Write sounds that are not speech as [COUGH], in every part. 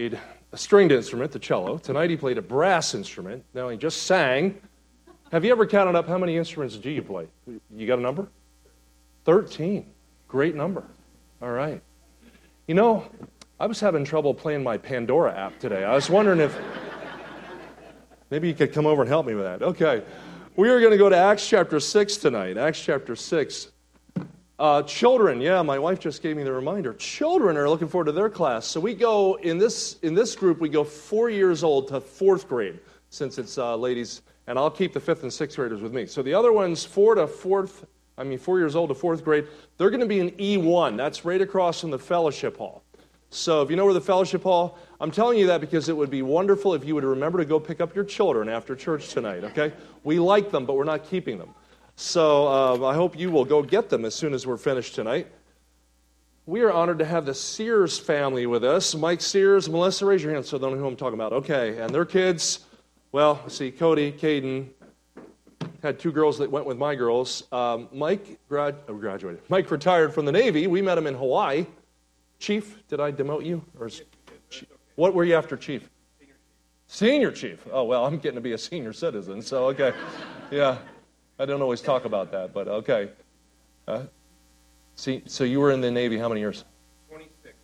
played a stringed instrument, the cello. Tonight he played a brass instrument. Now he just sang. Have you ever counted up how many instruments do you play? You got a number? 13. Great number. All right. You know, I was having trouble playing my Pandora app today. I was wondering if [LAUGHS] maybe you could come over and help me with that. Okay. We are going to go to Acts chapter 6 tonight. Acts chapter 6. Uh, children, yeah, my wife just gave me the reminder. Children are looking forward to their class. So we go in this in this group. We go four years old to fourth grade, since it's uh, ladies, and I'll keep the fifth and sixth graders with me. So the other ones, four to fourth, I mean four years old to fourth grade, they're going to be in E1. That's right across from the fellowship hall. So if you know where the fellowship hall, I'm telling you that because it would be wonderful if you would remember to go pick up your children after church tonight. Okay, we like them, but we're not keeping them. So uh, I hope you will go get them as soon as we're finished tonight. We are honored to have the Sears family with us. Mike Sears, Melissa, raise your hand so they know who I'm talking about. Okay, and their kids, well, see, Cody, Caden, had two girls that went with my girls. Um, Mike grad- oh, graduated. Mike retired from the Navy. We met him in Hawaii. Chief, did I demote you? Or is, what were you after, Chief? Senior Chief. Oh, well, I'm getting to be a senior citizen, so okay. [LAUGHS] Yeah. I don't always talk about that, but okay. Uh, see, so you were in the Navy how many years? 26.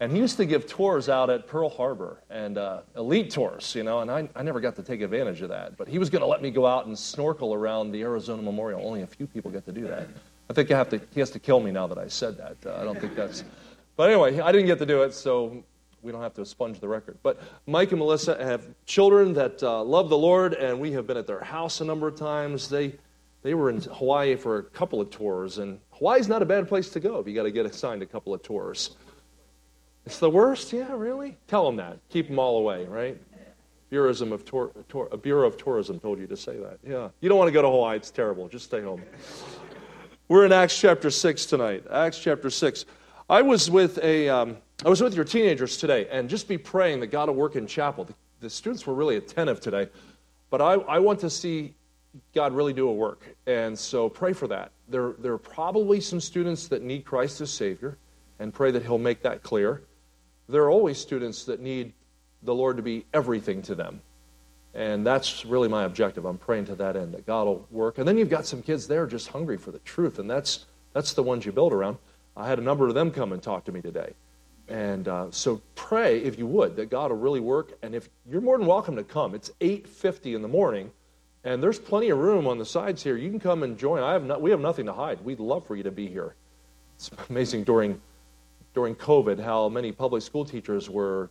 And he used to give tours out at Pearl Harbor and uh, elite tours, you know, and I, I never got to take advantage of that. But he was going to let me go out and snorkel around the Arizona Memorial. Only a few people get to do that. I think I have to, he has to kill me now that I said that. Uh, I don't think that's. But anyway, I didn't get to do it, so we don't have to sponge the record. But Mike and Melissa have children that uh, love the Lord, and we have been at their house a number of times. They they were in Hawaii for a couple of tours, and Hawaii's not a bad place to go if you got to get assigned a couple of tours. It's the worst? Yeah, really? Tell them that. Keep them all away, right? Bureau of, Tour, Tour, a Bureau of Tourism told you to say that. Yeah. You don't want to go to Hawaii. It's terrible. Just stay home. We're in Acts chapter 6 tonight. Acts chapter 6. I was with a, um, I was with your teenagers today, and just be praying that God will work in chapel. The, the students were really attentive today, but I, I want to see God really do a work. And so pray for that. There, there are probably some students that need Christ as Savior, and pray that He'll make that clear. There are always students that need the Lord to be everything to them. And that's really my objective. I'm praying to that end, that God will work. And then you've got some kids there just hungry for the truth, and that's, that's the ones you build around. I had a number of them come and talk to me today. And uh, so pray, if you would, that God will really work. And if you're more than welcome to come, it's 8.50 in the morning and there's plenty of room on the sides here. You can come and join. I have we have nothing to hide. We'd love for you to be here. It's amazing during, during COVID how many public school teachers were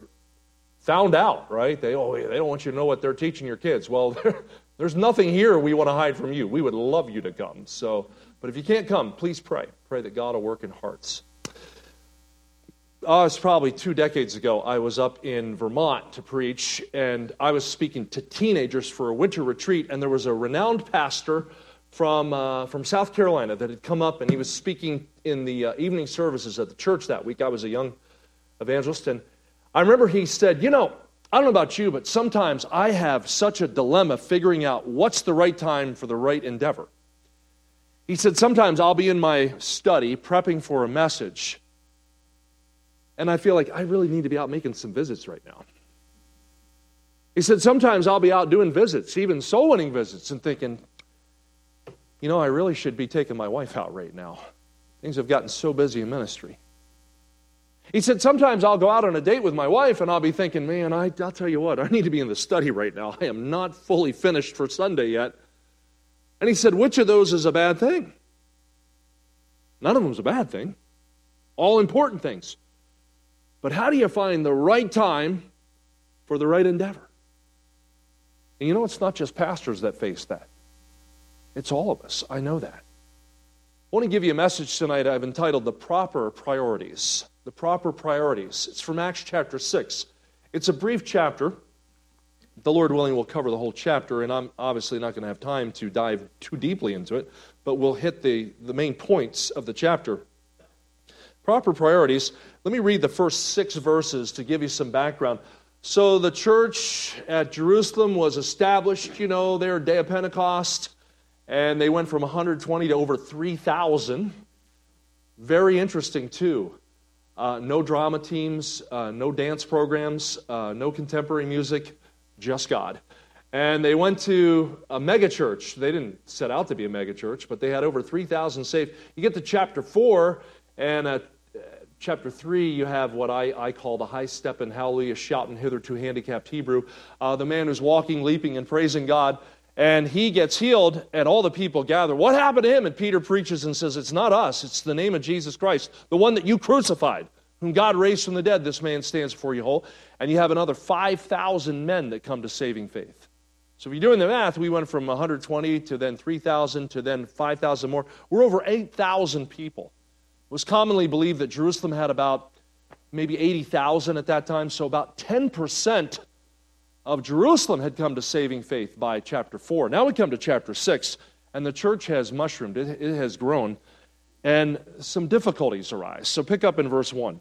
found out, right? They, oh, they don't want you to know what they're teaching your kids. Well, [LAUGHS] there's nothing here we want to hide from you. We would love you to come. So, but if you can't come, please pray. Pray that God will work in hearts oh, was probably two decades ago. I was up in Vermont to preach, and I was speaking to teenagers for a winter retreat, and there was a renowned pastor from, uh, from South Carolina that had come up, and he was speaking in the uh, evening services at the church that week. I was a young evangelist, and I remember he said, You know, I don't know about you, but sometimes I have such a dilemma figuring out what's the right time for the right endeavor. He said, Sometimes I'll be in my study prepping for a message and I feel like I really need to be out making some visits right now. He said, Sometimes I'll be out doing visits, even soul winning visits, and thinking, you know, I really should be taking my wife out right now. Things have gotten so busy in ministry. He said, Sometimes I'll go out on a date with my wife and I'll be thinking, man, I, will tell you what, I need to be in the study right now. I am not fully finished for Sunday yet. And he said, Which of those is a bad thing? None of them is a bad thing. All important things. But how do you find the right time for the right endeavor? And you know, it's not just pastors that face that, it's all of us. I know that. I want to give you a message tonight I've entitled The Proper Priorities. The Proper Priorities. It's from Acts chapter 6. It's a brief chapter. The Lord willing, we'll cover the whole chapter, and I'm obviously not going to have time to dive too deeply into it, but we'll hit the, the main points of the chapter. Proper priorities. Let me read the first six verses to give you some background. So the church at Jerusalem was established, you know, their day of Pentecost, and they went from 120 to over 3,000. Very interesting, too. uh, no drama teams, uh, no dance programs, uh, no contemporary music, just God. And they went to a megachurch. They didn't set out to be a megachurch, but they had over 3,000 saved. You get to chapter 4, and uh, chapter 3, you have what I, I call the high step and hallelujah shouting hitherto handicapped Hebrew. Uh, the man who's walking, leaping, and praising God. And he gets healed, and all the people gather. What happened to him? And Peter preaches and says, It's not us, it's the name of Jesus Christ, the one that you crucified, whom God raised from the dead. This man stands before you whole. And you have another 5,000 men that come to saving faith. So if you're doing the math, we went from 120 to then 3,000 to then 5,000 more. We're over 8,000 people. It was commonly believed that Jerusalem had about maybe 80,000 at that time, so about 10% of Jerusalem had come to saving faith by chapter 4. Now we come to chapter 6, and the church has mushroomed, it, it has grown, and some difficulties arise. So pick up in verse 1.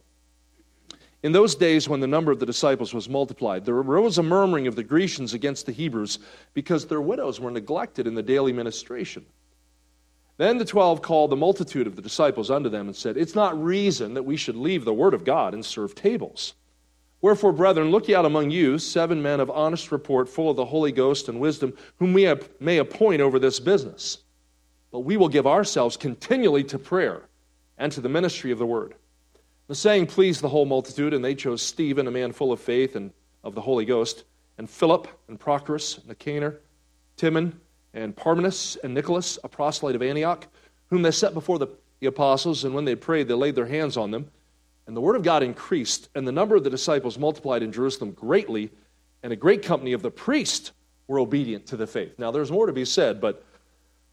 In those days, when the number of the disciples was multiplied, there arose a murmuring of the Grecians against the Hebrews because their widows were neglected in the daily ministration. Then the twelve called the multitude of the disciples unto them and said, It's not reason that we should leave the word of God and serve tables. Wherefore, brethren, look ye out among you seven men of honest report, full of the Holy Ghost and wisdom, whom we may appoint over this business. But we will give ourselves continually to prayer and to the ministry of the word. The saying pleased the whole multitude, and they chose Stephen, a man full of faith and of the Holy Ghost, and Philip, and Prochorus, and Nicanor, Timon, and Parmenas, and Nicholas, a proselyte of Antioch, whom they set before the, the apostles, and when they prayed, they laid their hands on them. And the word of God increased, and the number of the disciples multiplied in Jerusalem greatly, and a great company of the priests were obedient to the faith. Now, there's more to be said, but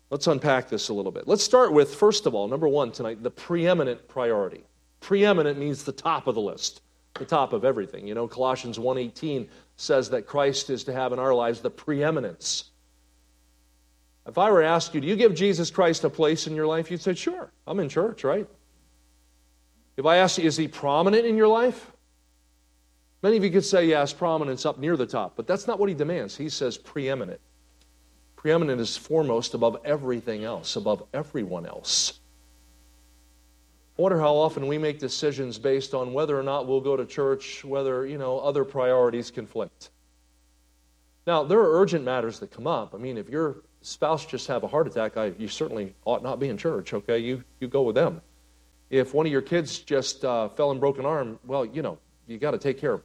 let's unpack this a little bit. Let's start with, first of all, number one tonight, the preeminent priority. Preeminent means the top of the list, the top of everything. You know, Colossians 1:18 says that Christ is to have in our lives the preeminence. If I were to ask you, do you give Jesus Christ a place in your life? You'd say, sure, I'm in church, right? If I ask you, is he prominent in your life? Many of you could say, yes, prominence up near the top, but that's not what he demands. He says preeminent. Preeminent is foremost above everything else, above everyone else. I wonder how often we make decisions based on whether or not we'll go to church, whether, you know, other priorities conflict. Now, there are urgent matters that come up. I mean, if your spouse just have a heart attack, I, you certainly ought not be in church, okay? You, you go with them. If one of your kids just uh, fell and broke an arm, well, you know, you got to take care of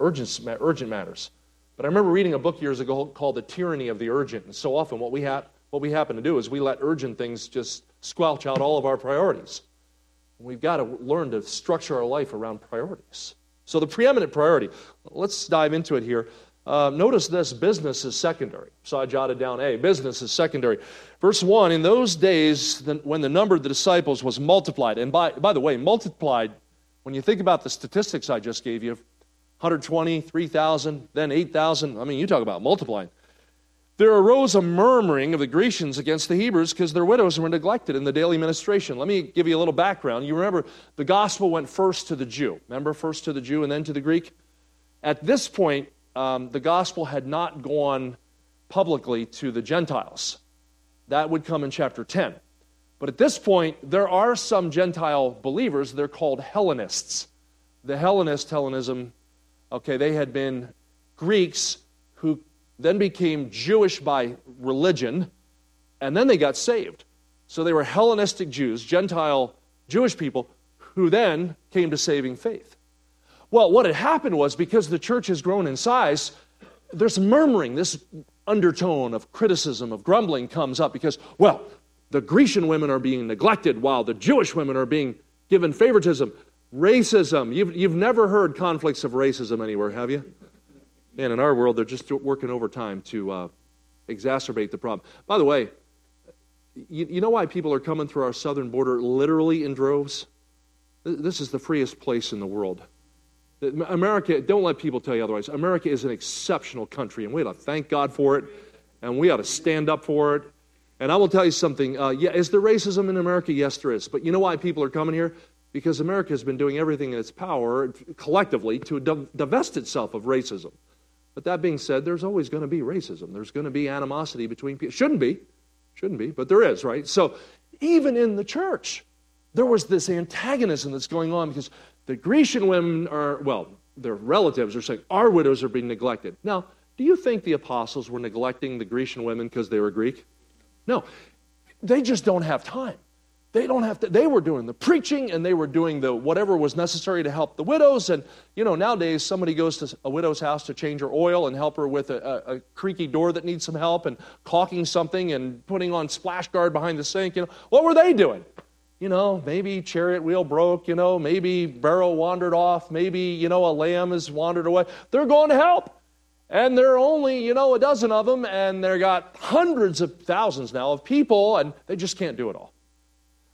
urgent, urgent matters. But I remember reading a book years ago called The Tyranny of the Urgent. And so often what we, ha- what we happen to do is we let urgent things just squelch out all of our priorities. We've got to learn to structure our life around priorities. So, the preeminent priority, let's dive into it here. Uh, notice this business is secondary. So I jotted down A, business is secondary. Verse 1 In those days, when the number of the disciples was multiplied, and by, by the way, multiplied, when you think about the statistics I just gave you 120, 3,000, then 8,000, I mean, you talk about multiplying there arose a murmuring of the Grecians against the Hebrews because their widows were neglected in the daily ministration. Let me give you a little background. You remember the gospel went first to the Jew. Remember, first to the Jew and then to the Greek? At this point, um, the gospel had not gone publicly to the Gentiles. That would come in chapter 10. But at this point, there are some Gentile believers. They're called Hellenists. The Hellenist, Hellenism, okay, they had been Greeks who then became Jewish by religion, and then they got saved. So they were Hellenistic Jews, Gentile Jewish people, who then came to saving faith. Well, what had happened was because the church has grown in size, there's murmuring, this undertone of criticism, of grumbling comes up because, well, the Grecian women are being neglected while the Jewish women are being given favoritism. Racism. You've, you've never heard conflicts of racism anywhere, have you? Man, in our world, they're just working overtime to uh, exacerbate the problem. By the way, you, you know why people are coming through our southern border literally in droves? This is the freest place in the world. America, don't let people tell you otherwise. America is an exceptional country, and we ought to thank God for it, and we ought to stand up for it. And I will tell you something. Uh, yeah, is there racism in America? Yes, there is. But you know why people are coming here? Because America has been doing everything in its power collectively to divest itself of racism. But that being said, there's always going to be racism. There's going to be animosity between people. Shouldn't be. Shouldn't be, but there is, right? So even in the church, there was this antagonism that's going on because the Grecian women are, well, their relatives are saying, our widows are being neglected. Now, do you think the apostles were neglecting the Grecian women because they were Greek? No. They just don't have time. They don't have to, they were doing the preaching and they were doing the whatever was necessary to help the widows. And, you know, nowadays somebody goes to a widow's house to change her oil and help her with a, a, a creaky door that needs some help and caulking something and putting on splash guard behind the sink. You know, what were they doing? You know, maybe chariot wheel broke, you know, maybe barrel wandered off, maybe, you know, a lamb has wandered away. They're going to help. And there are only, you know, a dozen of them, and they've got hundreds of thousands now of people, and they just can't do it all.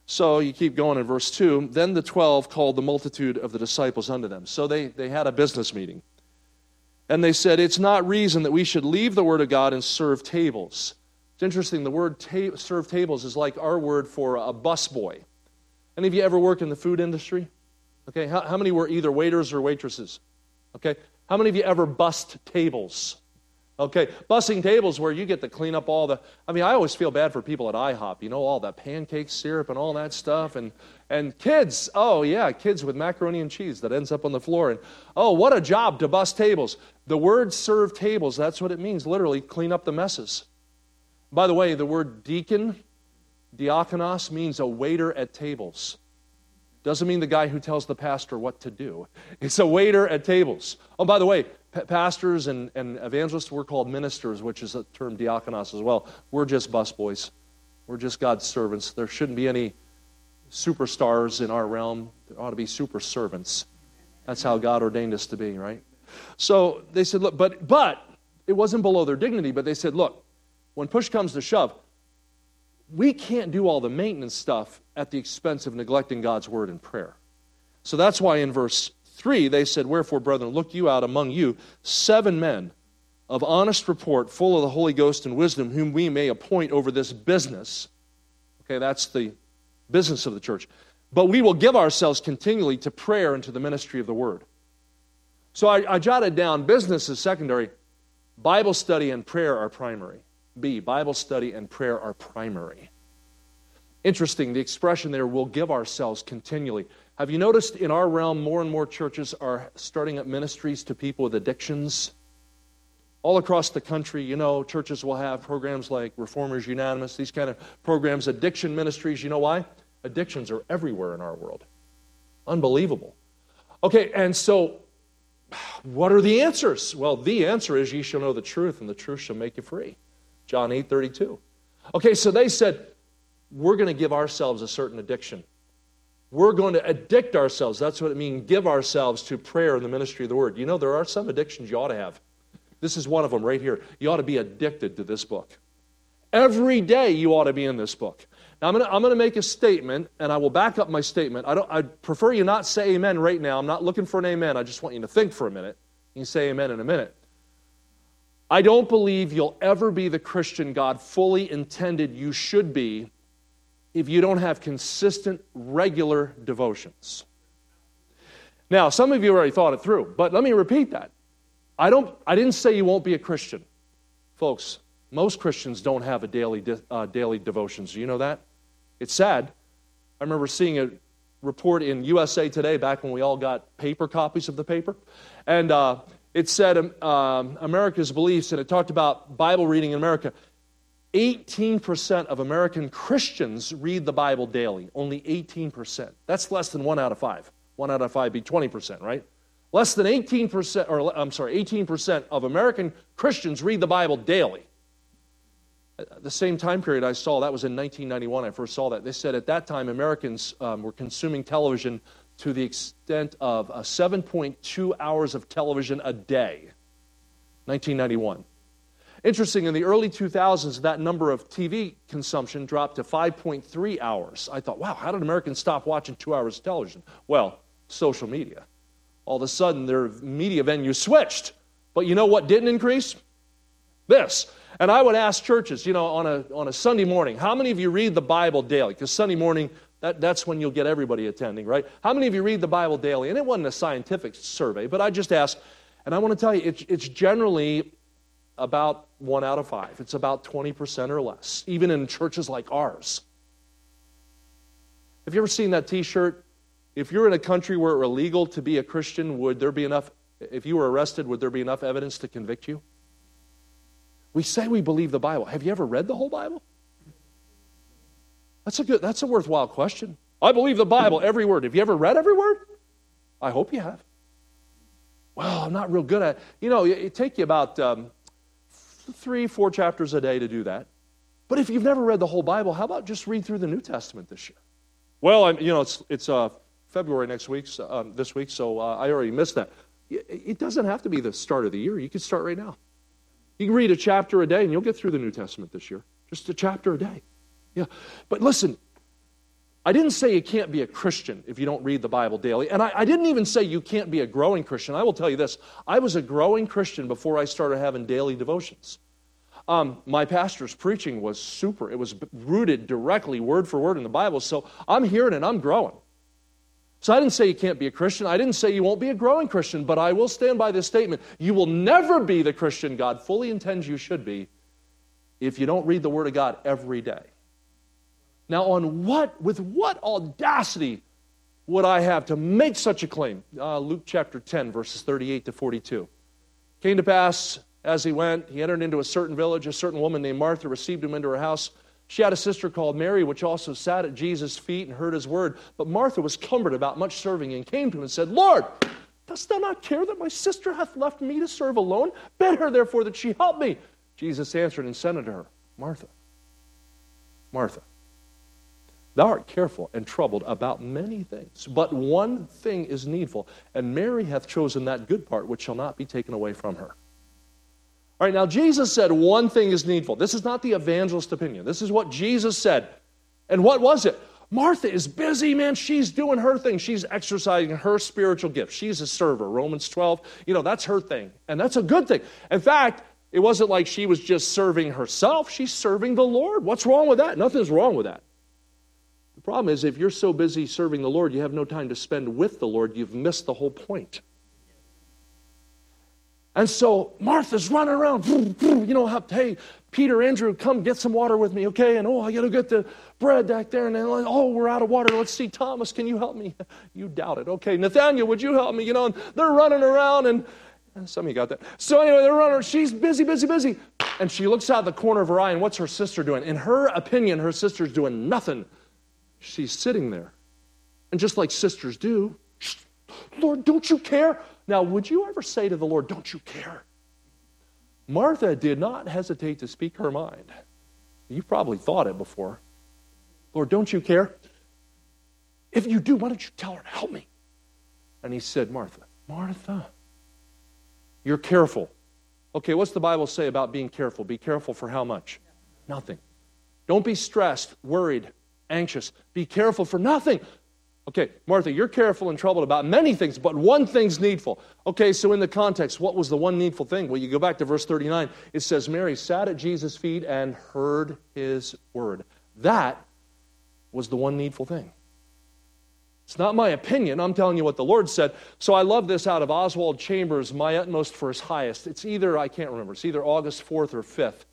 So you keep going in verse 2. Then the 12 called the multitude of the disciples unto them. So they, they had a business meeting. And they said, It's not reason that we should leave the word of God and serve tables. It's interesting, the word ta- serve tables is like our word for a busboy. Any of you ever work in the food industry? Okay, how, how many were either waiters or waitresses? Okay, how many of you ever bust tables? Okay, bussing tables where you get to clean up all the. I mean, I always feel bad for people at IHOP, you know, all that pancake syrup and all that stuff. And, and kids, oh, yeah, kids with macaroni and cheese that ends up on the floor. And oh, what a job to bust tables. The word serve tables, that's what it means, literally, clean up the messes. By the way, the word deacon, diakonos, means a waiter at tables. Doesn't mean the guy who tells the pastor what to do. It's a waiter at tables. Oh, by the way, pastors and, and evangelists, we're called ministers, which is a term diakonos as well. We're just busboys. We're just God's servants. There shouldn't be any superstars in our realm. There ought to be super servants. That's how God ordained us to be, right? So they said, look, but but it wasn't below their dignity, but they said, look, when push comes to shove, we can't do all the maintenance stuff at the expense of neglecting God's word and prayer. So that's why in verse 3, they said, Wherefore, brethren, look you out among you seven men of honest report, full of the Holy Ghost and wisdom, whom we may appoint over this business. Okay, that's the business of the church. But we will give ourselves continually to prayer and to the ministry of the word. So I, I jotted down business is secondary, Bible study and prayer are primary. B, Bible study and prayer are primary. Interesting, the expression there, we'll give ourselves continually. Have you noticed in our realm, more and more churches are starting up ministries to people with addictions? All across the country, you know, churches will have programs like Reformers Unanimous, these kind of programs, addiction ministries. You know why? Addictions are everywhere in our world. Unbelievable. Okay, and so what are the answers? Well, the answer is ye shall know the truth, and the truth shall make you free. John 8 32. Okay, so they said, we're going to give ourselves a certain addiction. We're going to addict ourselves. That's what it means, give ourselves to prayer and the ministry of the word. You know, there are some addictions you ought to have. This is one of them right here. You ought to be addicted to this book. Every day you ought to be in this book. Now, I'm going to, make a statement, and I will back up my statement. I, don't, I prefer you not say amen right now. I'm not looking for an amen. I just want you to think for a minute. You can say amen in a minute. I don't believe you'll ever be the Christian God fully intended you should be if you don't have consistent, regular devotions. Now, some of you already thought it through, but let me repeat that. I, don't, I didn't say you won't be a Christian. Folks, most Christians don't have a daily, uh, daily devotions. Do you know that? It's sad. I remember seeing a report in USA Today back when we all got paper copies of the paper. And uh, it said um, um America's beliefs, and it talked about Bible reading in America. 18% of American Christians read the Bible daily. Only 18%. That's less than one out of five. One out of five be 20%, right? Less than 18%, or I'm sorry, 18% of American Christians read the Bible daily. At the same time period I saw, that was in 1991, I first saw that. They said at that time Americans um, were consuming television to the extent of uh, 7.2 hours of television a day. 1991. Interesting, in the early 2000s, that number of TV consumption dropped to 5.3 hours. I thought, wow, how did Americans stop watching two hours of television? Well, social media. All of a sudden, their media venue switched. But you know what didn't increase? This. And I would ask churches, you know, on a, on a Sunday morning, how many of you read the Bible daily? Because Sunday morning, that, that's when you'll get everybody attending, right? How many of you read the Bible daily? And it wasn't a scientific survey, but I just asked, and I want to tell you, it, it's generally about one out of five. It's about 20% or less, even in churches like ours. Have you ever seen that t shirt? if you're in a country where it's illegal to be a Christian, would there be enough, if you were arrested, would there be enough evidence to convict you? We say we believe the Bible. Have you ever read the whole Bible? That's a good, that's a worthwhile question. I believe the Bible, every word. Have you ever read every word? I hope you have. Well, I'm not real good at You know, it take you about um, three, four chapters a day to do that. But if you've never read the whole Bible, how about just read through the New Testament this year? Well, I'm, you know, it's, it's uh, February next week, so, um, this week, so uh, I already missed that. It doesn't have to be the start of the year. You can start right now. You can read a chapter a day, and you'll get through the New Testament this year. Just a chapter a day. Yeah. But listen, I didn't say you can't be a Christian if you don't read the Bible daily. And I, I, didn't even say you can't be a growing Christian. I will tell you this I was a growing Christian before I started having daily devotions. Um, my pastor's preaching was super. It was rooted directly, word for word, in the Bible. So I'm hearing it, I'm growing. So I didn't say you can't be a Christian. I didn't say you won't be a growing Christian, but I will stand by this statement. You will never be the Christian God fully intends you should be if you don't read the Word of God every day. Now, on what, with what audacity would I have to make such a claim? Uh, Luke chapter 10, verses 38 to 42. Came to pass as he went, he entered into a certain village. A certain woman named Martha received him into her house. She had a sister called Mary, which also sat at Jesus' feet and heard his word. But Martha was cumbered about much serving and came to him and said, Lord, dost thou not care that my sister hath left me to serve alone? Bid her therefore that she help me. Jesus answered and said unto her, Martha, Martha, thou art careful and troubled about many things, but one thing is needful, and Mary hath chosen that good part which shall not be taken away from her. All right, now Jesus said one thing is needful. This is not the evangelist opinion. This is what Jesus said. And what was it? Martha is busy, man. She's doing her thing. She's exercising her spiritual gift. She's a server. Romans 12, you know, that's her thing. And that's a good thing. In fact, it wasn't like she was just serving herself, she's serving the Lord. What's wrong with that? Nothing's wrong with that. The problem is, if you're so busy serving the Lord, you have no time to spend with the Lord, you've missed the whole point. And so Martha's running around, you know, hey, Peter, Andrew, come get some water with me, okay? And oh, I got to get the bread back there. And then, oh, we're out of water. Let's see, Thomas, can you help me? [LAUGHS] You doubt it. Okay, Nathaniel, would you help me? You know, and they're running around, and, and some of you got that. So anyway, they're running. She's busy, busy, busy. And she looks out the corner of her eye, and what's her sister doing? In her opinion, her sister's doing nothing. She's sitting there. And just like sisters do, Lord, don't you care? Now, would you ever say to the Lord, Don't you care? Martha did not hesitate to speak her mind. You've probably thought it before. Lord, don't you care? If you do, why don't you tell her to help me? And he said, Martha, Martha, you're careful. Okay, what's the Bible say about being careful? Be careful for how much? Nothing. Don't be stressed, worried, anxious. Be careful for nothing. Okay, Martha, you're careful and troubled about many things, but one thing's needful. Okay, so in the context, what was the one needful thing? Well, you go back to verse 39. It says, Mary sat at Jesus' feet and heard his word. That was the one needful thing. It's not my opinion. I'm telling you what the Lord said. So I love this out of Oswald Chambers, My Utmost for His Highest. It's either, I can't remember, it's either August 4th or 5th.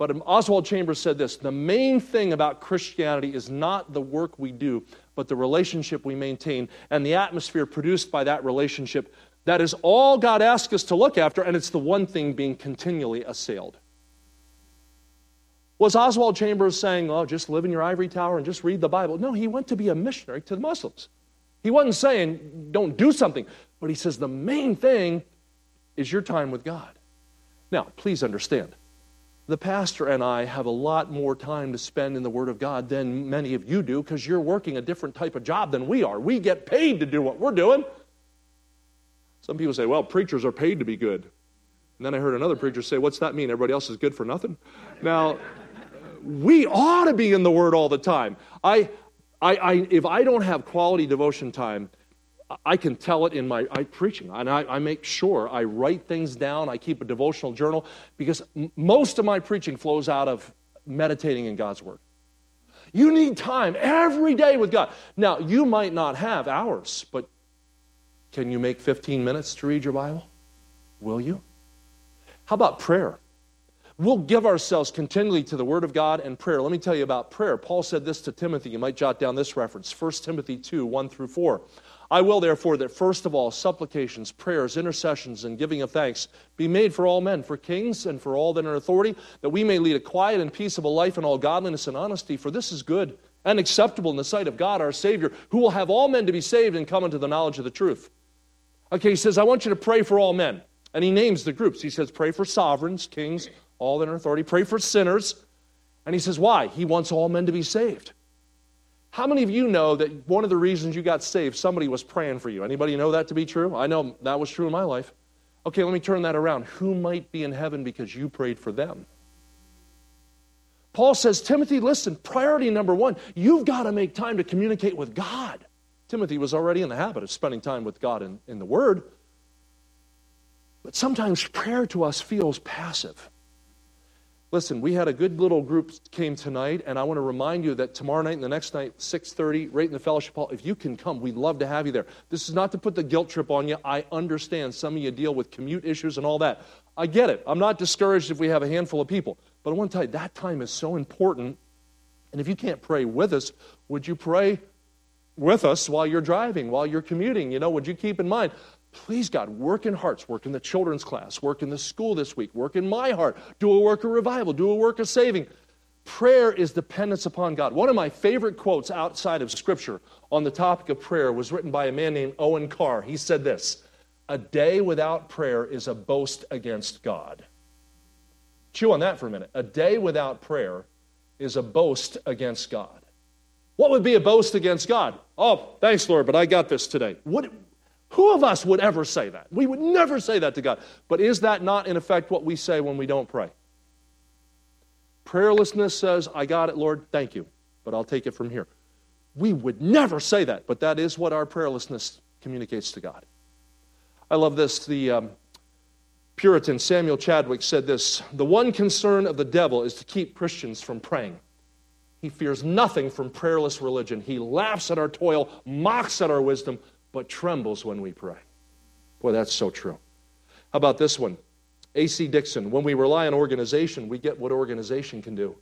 But Oswald Chambers said this The main thing about Christianity is not the work we do, but the relationship we maintain and the atmosphere produced by that relationship. That is all God asks us to look after, and it's the one thing being continually assailed. Was Oswald Chambers saying, oh, just live in your ivory tower and just read the Bible? No, he went to be a missionary to the Muslims. He wasn't saying, don't do something, but he says the main thing is your time with God. Now, please understand, the pastor and I have a lot more time to spend in the Word of God than many of you do because you're working a different type of job than we are. We get paid to do what we're doing. Some people say, well, preachers are paid to be good. And then I heard another preacher say, what's that mean? Everybody else is good for nothing? Now, we ought to be in the Word all the time. I, I, I, if I don't have quality devotion time, I can tell it in my preaching, and I, I, make sure I write things down. I keep a devotional journal because m- most of my preaching flows out of meditating in God's Word. You need time every day with God. Now, you might not have hours, but can you make 15 minutes to read your Bible? Will you? How about prayer? we'll give ourselves continually to the Word of God and prayer. Let me tell you about prayer. Paul said this to Timothy. You might jot down this reference 1 Timothy 2 1 through 4. I will, therefore, that first of all, supplications, prayers, intercessions, and giving of thanks be made for all men, for kings, and for all that are in authority, that we may lead a quiet and peaceable life in all godliness and honesty, for this is good and acceptable in the sight of God our Savior, who will have all men to be saved and come into the knowledge of the truth. Okay, he says, I want you to pray for all men. And he names the groups. He says, pray for sovereigns, kings, all that are in authority. Pray for sinners. And he says, why? He wants all men to be saved. How many of you know that one of the reasons you got saved, somebody was praying for you? Anybody know that to be true? I know that was true in my life. Okay, let me turn that around. Who might be in heaven because you prayed for them? Paul says, Timothy, listen, priority number one, you've got to make time to communicate with God. Timothy was already in the habit of spending time with God in, in the Word. But sometimes prayer to us feels passive. Listen, we had a good little group came tonight, and I want to remind you that tomorrow night and the next night, 6.30, right in the fellowship hall, if you can come, we'd love to have you there. This is not to put the guilt trip on you. I understand some of you deal with commute issues and all that. I get it. I'm not discouraged if we have a handful of people. But I want to tell you, that time is so important. And if you can't pray with us, would you pray with us while you're driving, while you're commuting? You know, would you keep in mind, Please, God, work in hearts, work in the children's class, work in the school this week, work in my heart, do a work of revival, do a work of saving. Prayer is dependence upon God. One of my favorite quotes outside of Scripture on the topic of prayer was written by a man named Owen Carr. He said this A day without prayer is a boast against God. Chew on that for a minute. A day without prayer is a boast against God. What would be a boast against God? Oh, thanks, Lord, but I got this today. What, who of us would ever say that? We would never say that to God. But is that not, in effect, what we say when we don't pray? Prayerlessness says, I got it, Lord, thank you, but I'll take it from here. We would never say that, but that is what our prayerlessness communicates to God. I love this. The um, Puritan Samuel Chadwick said this The one concern of the devil is to keep Christians from praying. He fears nothing from prayerless religion. He laughs at our toil, mocks at our wisdom, but trembles when we pray. Boy, that's so true. How about this one? A.C. Dixon, when we rely on organization, we get what organization can do.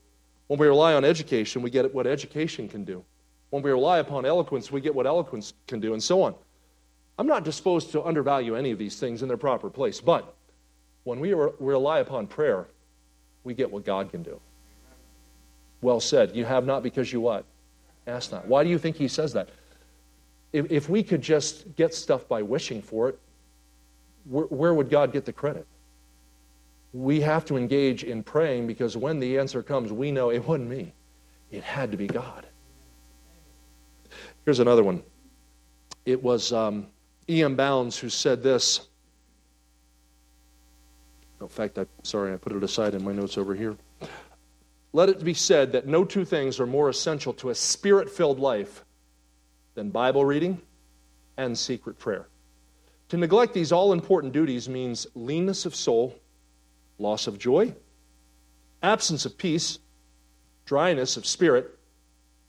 When we rely on education, we get what education can do. When we rely upon eloquence, we get what eloquence can do, and so on. I'm not disposed to undervalue any of these things in their proper place, but when we rely upon prayer, we get what God can do. Well said. You have not because you what? Ask not. Why do you think he says that? If, if we could just get stuff by wishing for it, where, where would God get the credit? We have to engage in praying because when the answer comes, we know it wasn't me. It had to be God. Here's another one. It was um, E.M. Bounds who said this. In fact, I'm sorry, I put it aside in my notes over here. Let it be said that no two things are more essential to a spirit filled life than Bible reading and secret prayer. To neglect these all important duties means leanness of soul, loss of joy, absence of peace, dryness of spirit,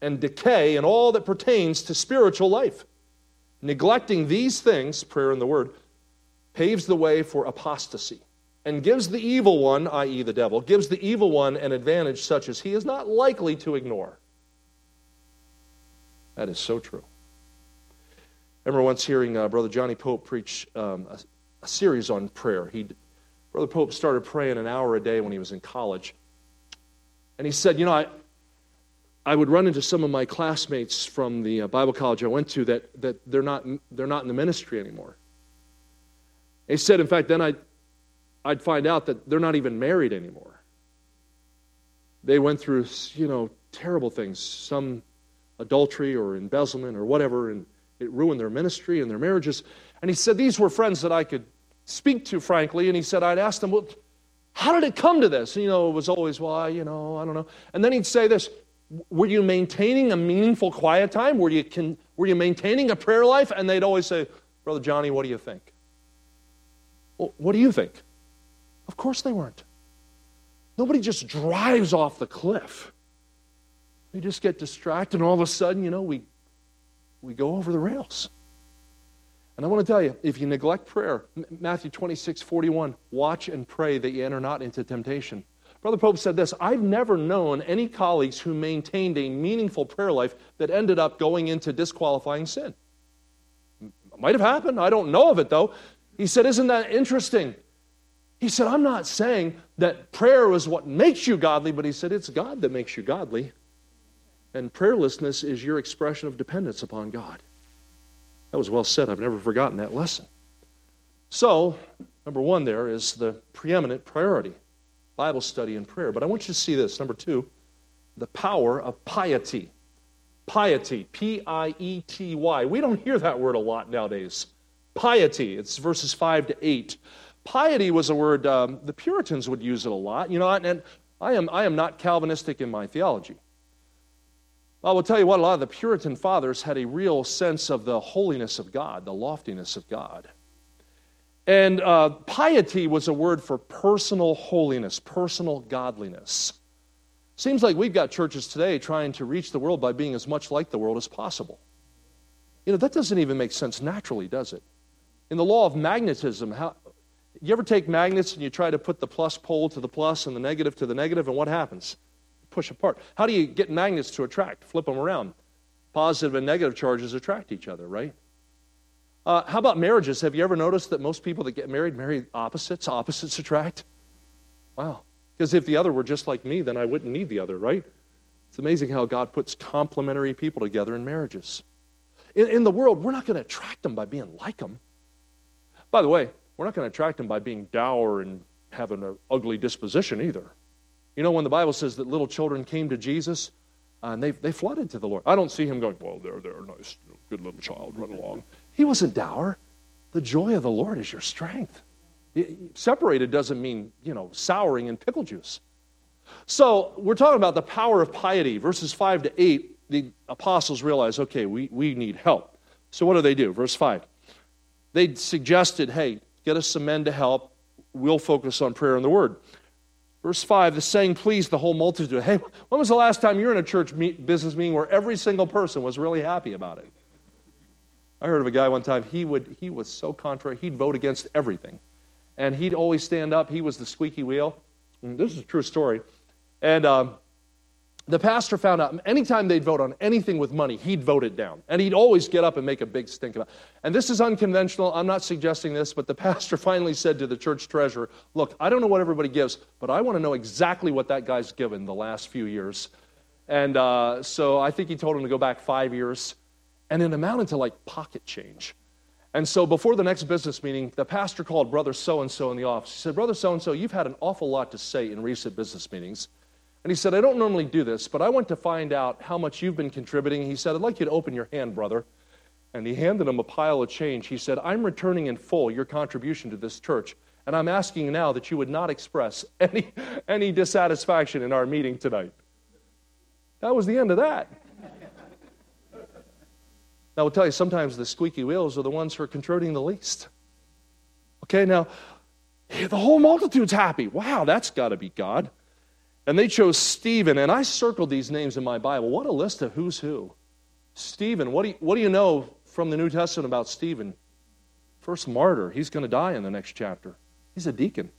and decay in all that pertains to spiritual life. Neglecting these things, prayer and the word, paves the way for apostasy and gives the evil one, i.e., the devil, gives the evil one an advantage such as he is not likely to ignore. That is so true. I remember once hearing uh, Brother Johnny Pope preach um, a, a, series on prayer. He, Brother Pope started praying an hour a day when he was in college. And he said, You know, I, I would run into some of my classmates from the uh, Bible college I went to that, that they're, not, they're not in the ministry anymore. He said, in fact, then I'd, I'd find out that they're not even married anymore. They went through, you know, terrible things, some adultery or embezzlement or whatever, and it ruined their ministry and their marriages. And he said, These were friends that I could speak to, frankly. And he said, I'd ask them, Well, how did it come to this? And, you know, it was always, Well, I, you know, I don't know. And then he'd say this Were you maintaining a meaningful quiet time? Were you, can, were you maintaining a prayer life? And they'd always say, Brother Johnny, what do you think? Well, what do you think? Of course they weren't. Nobody just drives off the cliff. We just get distracted, and all of a sudden, you know, we we go over the rails. And I want to tell you, if you neglect prayer, Matthew 26, 41, watch and pray that you enter not into temptation. Brother Pope said this I've never known any colleagues who maintained a meaningful prayer life that ended up going into disqualifying sin. Might have happened. I don't know of it, though. He said, Isn't that interesting? He said, I'm not saying that prayer is what makes you godly, but he said, It's God that makes you godly. And prayerlessness is your expression of dependence upon God. That was well said. I've never forgotten that lesson. So, number one there is the preeminent priority Bible study and prayer. But I want you to see this. Number two, the power of piety. Piety, P I E T Y. We don't hear that word a lot nowadays. Piety, it's verses 5 to 8. Piety was a word, um, the Puritans would use it a lot. You know, and I am, I am not Calvinistic in my theology. I will tell you what, a lot of the Puritan fathers had a real sense of the holiness of God, the loftiness of God. And uh, piety was a word for personal holiness, personal godliness. Seems like we've got churches today trying to reach the world by being as much like the world as possible. You know, that doesn't even make sense naturally, does it? In the law of magnetism, how, you ever take magnets and you try to put the plus pole to the plus and the negative to the negative, and what happens? Push apart. How do you get magnets to attract? Flip them around. Positive and negative charges attract each other, right? Uh, how about marriages? Have you ever noticed that most people that get married marry opposites? Opposites attract? Wow. Because if the other were just like me, then I wouldn't need the other, right? It's amazing how God puts complementary people together in marriages. In, in the world, we're not going to attract them by being like them. By the way, we're not going to attract them by being dour and having an ugly disposition either. You know, when the Bible says that little children came to Jesus, uh, and they, they flooded to the Lord. I don't see him going, well, there, there, nice, good little child, run along. He wasn't dour. The joy of the Lord is your strength. Separated doesn't mean, you know, souring in pickle juice. So we're talking about the power of piety. Verses 5 to 8, the apostles realize, okay, we, we need help. So what do they do? Verse 5. They suggested, hey, get us some men to help. We'll focus on prayer and the word. Verse 5, the saying pleased the whole multitude. Hey, when was the last time you were in a church meet, business meeting where every single person was really happy about it? I heard of a guy one time, he, would, he was so contrary, he'd vote against everything. And he'd always stand up, he was the squeaky wheel. This is a true story. And um, the pastor found out anytime they'd vote on anything with money, he'd vote it down. And he'd always get up and make a big stink about it. And this is unconventional. I'm not suggesting this, but the [LAUGHS] pastor finally said to the church treasurer, Look, I don't know what everybody gives, but I want to know exactly what that guy's given the last few years. And uh, so I think he told him to go back five years. And it amounted to like pocket change. And so before the next business meeting, the pastor called brother so and so in the office. He said, Brother so and so, you've had an awful lot to say in recent business meetings. And he said, I don't normally do this, but I want to find out how much you've been contributing. He said, I'd like you to open your hand, brother. And he handed him a pile of change. He said, I'm returning in full your contribution to this church. And I'm asking now that you would not express [LAUGHS] any, any dissatisfaction in our meeting tonight. That was the end of that. Now, I'll tell you, sometimes the squeaky wheels are the ones who are contributing the least. Okay, now, the whole multitude's happy. Wow, that's got to be God. And they chose Stephen, and I circled these names in my Bible. What a list of who's who. Stephen, what do you, what do you know from the New Testament about Stephen? First martyr. He's going to die in the next chapter. He's a deacon.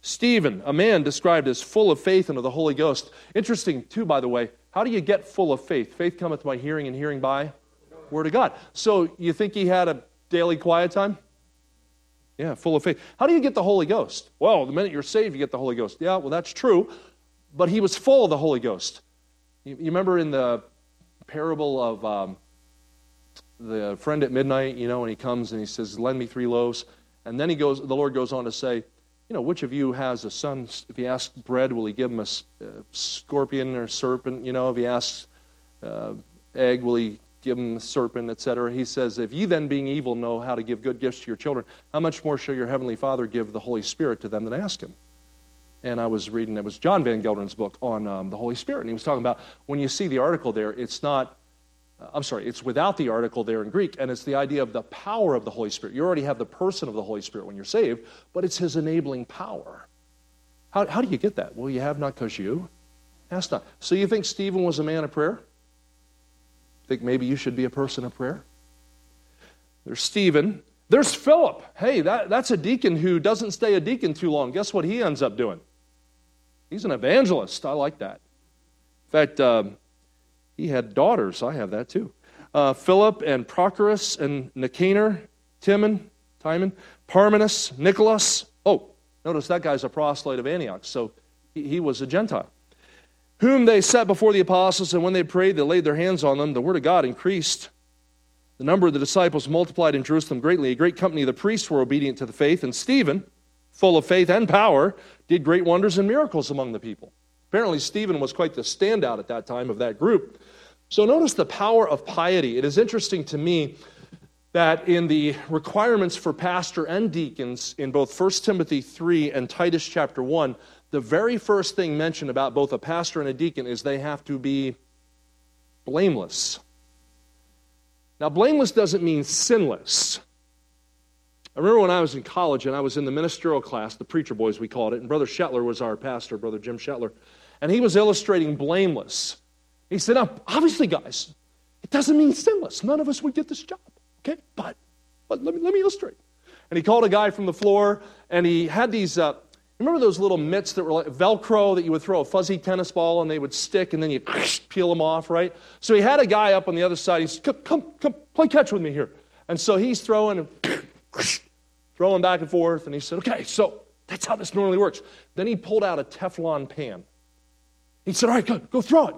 Stephen, a man described as full of faith and of the Holy Ghost. Interesting, too, by the way. How do you get full of faith? Faith cometh by hearing, and hearing by Word of God. So you think he had a daily quiet time? Yeah, full of faith. How do you get the Holy Ghost? Well, the minute you're saved, you get the Holy Ghost. Yeah, well, that's true but he was full of the Holy Ghost. You, you remember in the parable of um, the friend at midnight, you know, when he comes and he says, Lend me three loaves. And then he goes, the Lord goes on to say, you know, which of you has a son? If he asks bread, will he give him a, a scorpion or serpent? You know, if he asks uh, egg, will he give him a serpent, etc.? He says, if you then, being evil, know how to give good gifts to your children, how much more shall your heavenly Father give the Holy Spirit to them that ask him? And I was reading, it was John Van Gelderen's book on um, the Holy Spirit. And he was talking about when you see the article there, it's not, uh, I'm sorry, it's without the article there in Greek, and it's the idea of the power of the Holy Spirit. You already have the person of the Holy Spirit when you're saved, but it's his enabling power. How, how do you get that? Well, you have not because you asked not. So you think Stephen was a man of prayer? Think maybe you should be a person of prayer? There's Stephen. There's Philip. Hey, that, that's a deacon who doesn't stay a deacon too long. Guess what he ends up doing? He's an evangelist. I like that. In fact, um, he had daughters. I have that too. Uh, Philip and Prochorus and Nicanor, Timon, Timon, Parmenas, Nicholas. Oh, notice that guy's a proselyte of Antioch, so he, he was a Gentile. Whom they set before the apostles, and when they prayed, they laid their hands on them. The word of God increased. The number of the disciples multiplied in Jerusalem greatly. A great company of the priests were obedient to the faith, and Stephen, full of faith and power, did great wonders and miracles among the people. Apparently, Stephen was quite the standout at that time of that group. So, notice the power of piety. It is interesting to me that in the requirements for pastor and deacons in both 1 Timothy 3 and Titus chapter 1, the very first thing mentioned about both a pastor and a deacon is they have to be blameless. Now, blameless doesn't mean sinless. I remember when I was in college and I was in the ministerial class, the preacher boys we called it, and Brother Shetler was our pastor, Brother Jim Shetler, and he was illustrating blameless. He said, Now, obviously, guys, it doesn't mean sinless. None of us would get this job, okay? But, but let, me, let me illustrate. And he called a guy from the floor, and he had these. Uh, remember those little mitts that were like Velcro that you would throw a fuzzy tennis ball and they would stick, and then you [LAUGHS] peel them off, right? So he had a guy up on the other side. He said, Come, come, come play catch with me here. And so he's throwing and [SNIFFS] throwing back and forth. And he said, Okay, so that's how this normally works. Then he pulled out a Teflon pan. He said, All right, go, go throw it.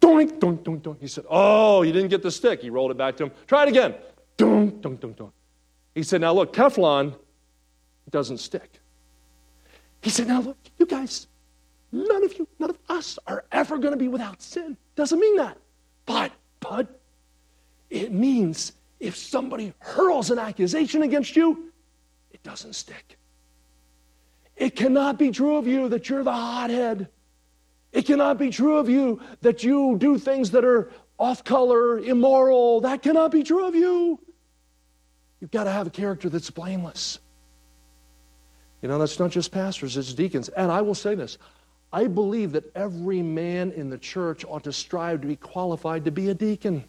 Doink, doink, doink, doink. He said, Oh, you didn't get the stick. He rolled it back to him. Try it again. Doink, doink, doink, doink. He said, Now look, Teflon doesn't stick. He said, Now look, you guys, none of you, none of us are ever going to be without sin. Doesn't mean that. But, but, it means if somebody hurls an accusation against you, it doesn't stick. It cannot be true of you that you're the hothead. It cannot be true of you that you do things that are off color, immoral. That cannot be true of you. You've got to have a character that's blameless. You know, that's not just pastors, it's deacons. And I will say this I believe that every man in the church ought to strive to be qualified to be a deacon.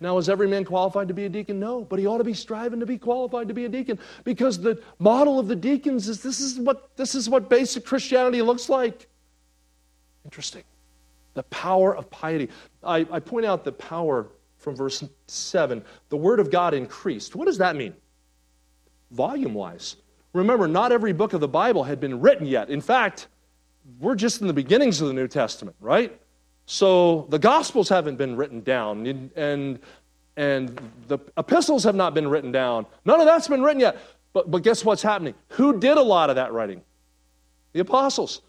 Now, is every man qualified to be a deacon? No, but he ought to be striving to be qualified to be a deacon because the model of the deacons is this is what, this is what basic Christianity looks like. Interesting. The power of piety. I, I point out the power from verse 7. The word of God increased. What does that mean? Volume wise. Remember, not every book of the Bible had been written yet. In fact, we're just in the beginnings of the New Testament, right? So the Gospels haven't been written down, and, and the epistles have not been written down. None of that's been written yet. But, but guess what's happening? Who did a lot of that writing? The apostles.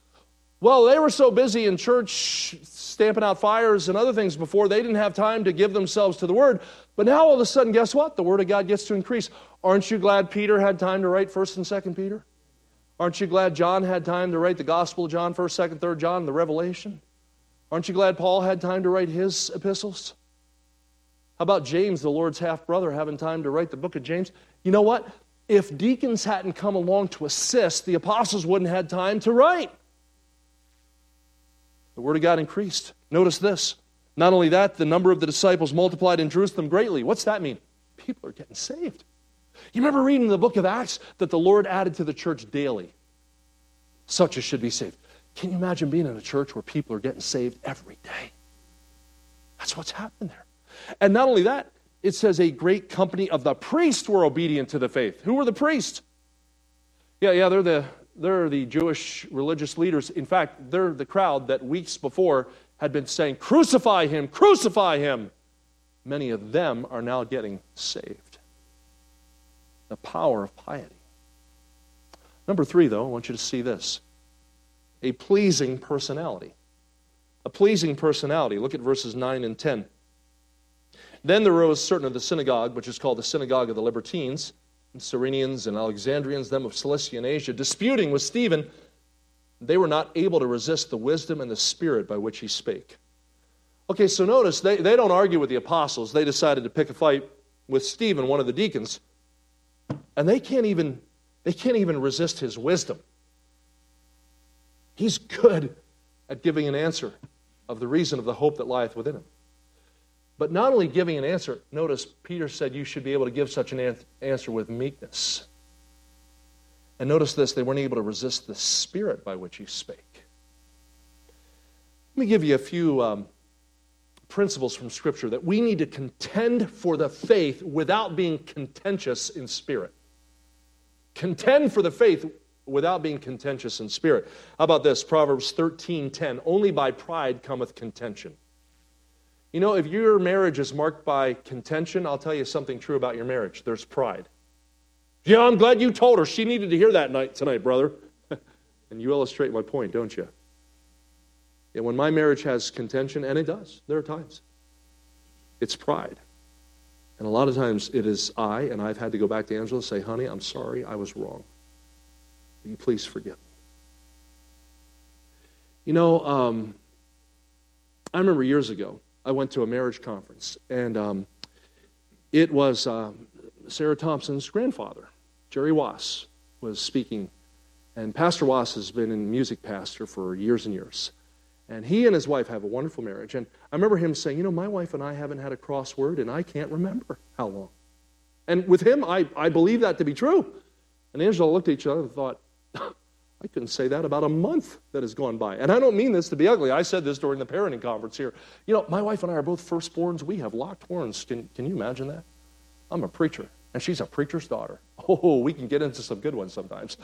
Well, they were so busy in church stamping out fires and other things before, they didn't have time to give themselves to the Word. But now all of a sudden, guess what? The Word of God gets to increase. Aren't you glad Peter had time to write 1st and 2nd Peter? Aren't you glad John had time to write the Gospel of John, 1st, 2nd, 3rd John, the Revelation? Aren't you glad Paul had time to write his epistles? How about James, the Lord's half brother, having time to write the book of James? You know what? If deacons hadn't come along to assist, the apostles wouldn't have had time to write. The word of God increased. Notice this. Not only that, the number of the disciples multiplied in Jerusalem greatly. What's that mean? People are getting saved. You remember reading in the book of Acts that the Lord added to the church daily. Such as should be saved. Can you imagine being in a church where people are getting saved every day? That's what's happening there. And not only that, it says a great company of the priests were obedient to the faith. Who were the priests? Yeah, yeah, they're the they're the Jewish religious leaders. In fact, they're the crowd that weeks before had been saying, Crucify him, crucify him. Many of them are now getting saved. The power of piety. Number three, though, I want you to see this a pleasing personality. A pleasing personality. Look at verses 9 and 10. Then there arose certain of the synagogue, which is called the synagogue of the Libertines and Cyrenians and Alexandrians, them of Cilicia and Asia, disputing with Stephen, they were not able to resist the wisdom and the spirit by which he spake. Okay, so notice they, they don't argue with the apostles. They decided to pick a fight with Stephen, one of the deacons. And they can't even they can't even resist his wisdom. He's good at giving an answer of the reason of the hope that lieth within him. But not only giving an answer, notice Peter said you should be able to give such an answer with meekness. And notice this they weren't able to resist the spirit by which he spake. Let me give you a few um, principles from Scripture that we need to contend for the faith without being contentious in spirit. Contend for the faith without being contentious in spirit. How about this? Proverbs 13:10. Only by pride cometh contention. You know, if your marriage is marked by contention, I'll tell you something true about your marriage. There's pride. Yeah, I'm glad you told her. She needed to hear that night tonight, brother. [LAUGHS] and you illustrate my point, don't you? And when my marriage has contention, and it does, there are times, it's pride. And a lot of times it is I, and I've had to go back to Angela and say, honey, I'm sorry, I was wrong. Will you please forgive? You know, um, I remember years ago, I went to a marriage conference, and um, it was uh, Sarah Thompson's grandfather, Jerry Wass, was speaking. And Pastor Wass has been in music pastor for years and years. And he and his wife have a wonderful marriage. And I remember him saying, You know, my wife and I haven't had a crossword, and I can't remember how long. And with him, I, I believe that to be true. And Angela looked at each other and thought, [LAUGHS] I couldn't say that about a month that has gone by. And I don't mean this to be ugly. I said this during the parenting conference here. You know, my wife and I are both firstborns. We have locked horns. Can, can you imagine that? I'm a preacher, and she's a preacher's daughter. Oh, we can get into some good ones sometimes.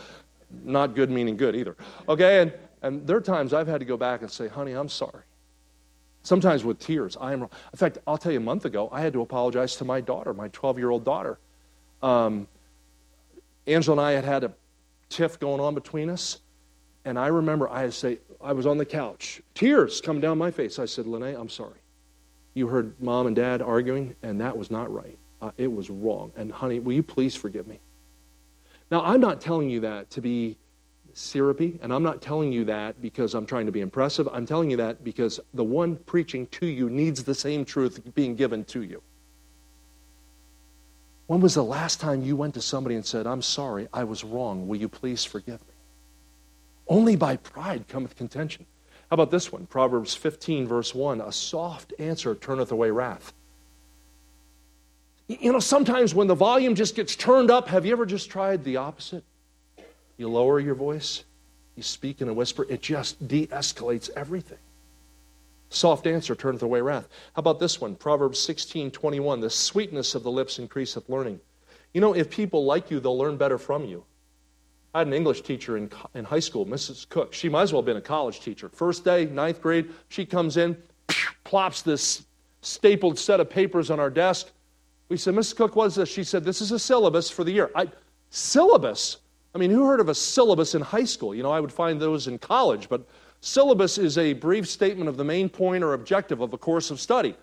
Not good meaning good either. Okay, and, and there are times I've had to go back and say, honey, I'm sorry. Sometimes with tears. I am wrong. In fact, I'll tell you, a month ago, I had to apologize to my daughter, my 12 year old daughter. Um, Angela and I had had a tiff going on between us. And I remember I say, I was on the couch, tears coming down my face. I said, Lene, I'm sorry. You heard mom and dad arguing, and that was not right. Uh, it was wrong. And honey, will you please forgive me? Now, I'm not telling you that to be syrupy, and I'm not telling you that because I'm trying to be impressive. I'm telling you that because the one preaching to you needs the same truth being given to you. When was the last time you went to somebody and said, I'm sorry, I was wrong. Will you please forgive me? Only by pride cometh contention. How about this one? Proverbs 15, verse 1 A soft answer turneth away wrath. You know, sometimes when the volume just gets turned up, have you ever just tried the opposite? You lower your voice, you speak in a whisper, it just de escalates everything. Soft answer turneth away wrath. How about this one? Proverbs 16, 21. The sweetness of the lips increaseth learning. You know, if people like you, they'll learn better from you. I had an English teacher in, in high school, Mrs. Cook. She might as well have been a college teacher. First day, ninth grade, she comes in, [SNIFFS] plops this stapled set of papers on our desk. We said, Mrs. Cook, what is this? She said, This is a syllabus for the year. I, syllabus? I mean, who heard of a syllabus in high school? You know, I would find those in college, but Syllabus is a brief statement of the main point or objective of a course of study.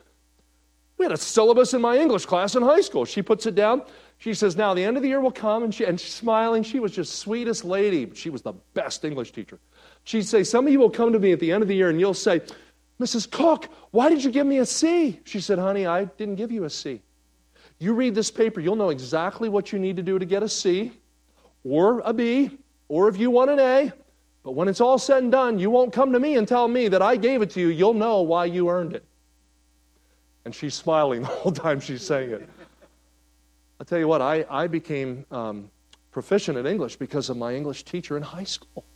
We had a syllabus in my English class in high school. She puts it down. She says, Now the end of the year will come, and, she, and she's smiling. She was just sweetest lady. She was the best English teacher. She'd say, Some of you will come to me at the end of the year, and you'll say, Mrs. Cook, why did you give me a C? She said, Honey, I didn't give you a C. You read this paper, you'll know exactly what you need to do to get a C or a B, or if you want an A, but when it's all said and done, you won't come to me and tell me that I gave it to you. You'll know why you earned it. And she's smiling [LAUGHS] the whole time she's saying it. I'll tell you what, I, I became um, proficient in English because of my English teacher in high school.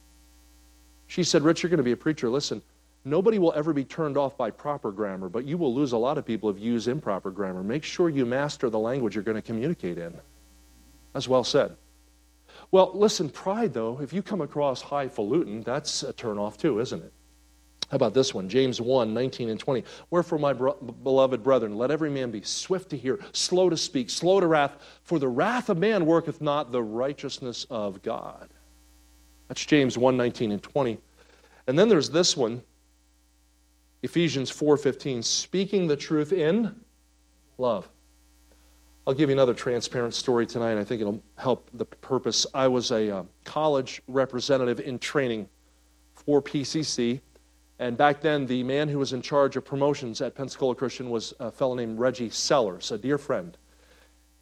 She said, Rich, you're going to be a preacher. Listen, nobody will ever be turned off by proper grammar, but you will lose a lot of people if you use improper grammar. Make sure you master the language you're going to communicate in. That's well said. Well, listen, pride, though, if you come across highfalutin, that's a turnoff too, isn't it? How about this one? James 1 19 and 20. Wherefore, my bro- beloved brethren, let every man be swift to hear, slow to speak, slow to wrath, for the wrath of man worketh not the righteousness of God. That's James 1 19 and 20. And then there's this one, Ephesians 4 15, speaking the truth in love. I'll give you another transparent story tonight. I think it'll help the purpose. I was a uh, college representative in training for PCC. And back then, the man who was in charge of promotions at Pensacola Christian was a fellow named Reggie Sellers, a dear friend.